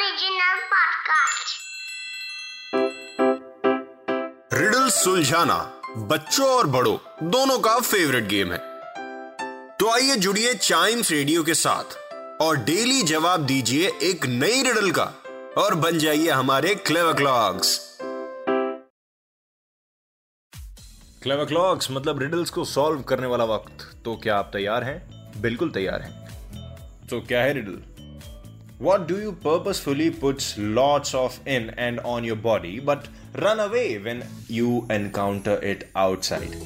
Original podcast. Riddle सुलझाना बच्चों और बड़ों, दोनों का फेवरेट गेम है। तो आइए जुड़िए चाइम्स रेडियो के साथ और डेली जवाब दीजिए एक नई रिडल का और बन जाइए हमारे क्लेवर क्लॉक्स क्लेवर क्लॉक्स मतलब रिडल्स को सॉल्व करने वाला वक्त। तो क्या आप तैयार हैं? बिल्कुल तैयार हैं। तो क्या है riddle What do you purposefully puts lots of in and on your body but run away when you encounter it outside?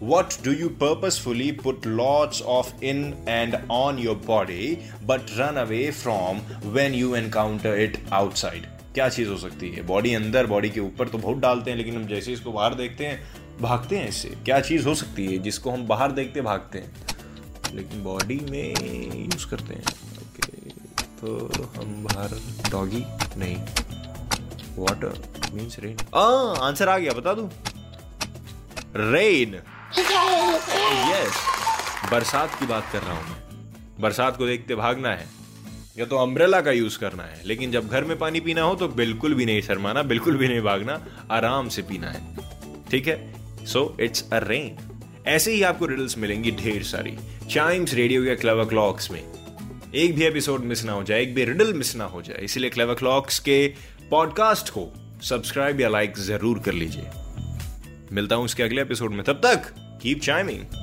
What do you purposefully put lots of in and on your body but run away from when you encounter it outside? क्या चीज़ हो सकती है body अंदर body के ऊपर तो बहुत डालते हैं लेकिन हम जैसे इसको बाहर देखते हैं भागते हैं इससे क्या चीज़ हो सकती है जिसको हम बाहर देखते भागते हैं लेकिन बॉडी में यूज़ करते हैं तो हम बाहर डॉगी नहीं. वाटर मीन्स रेन आंसर आ गया, बता दू? रेन यस बरसात की बात कर रहा हूँ मैं. बरसात को देखते भागना है. या तो अम्ब्रेला का यूज़ करना है. लेकिन जब घर में पानी पीना हो तो बिल्कुल भी नहीं शर्माना, बिल्कुल भी नहीं भागना, आराम से पीना है. ठीक है? सो इट्स अ रेन ऐसे ही आपको रिडल्स मिलेंगी ढेर सारी. चाइम्स रेडियो या क्लवर क्लॉक्स में. एक भी एपिसोड मिस ना हो जाए, एक भी रिडल मिस ना हो जाए, इसीलिए क्लेवर क्लॉक्स के पॉडकास्ट को सब्सक्राइब या लाइक ज़रूर कर लीजिए। मिलता हूँ उसके अगले एपिसोड में, तब तक कीप चाइमिंग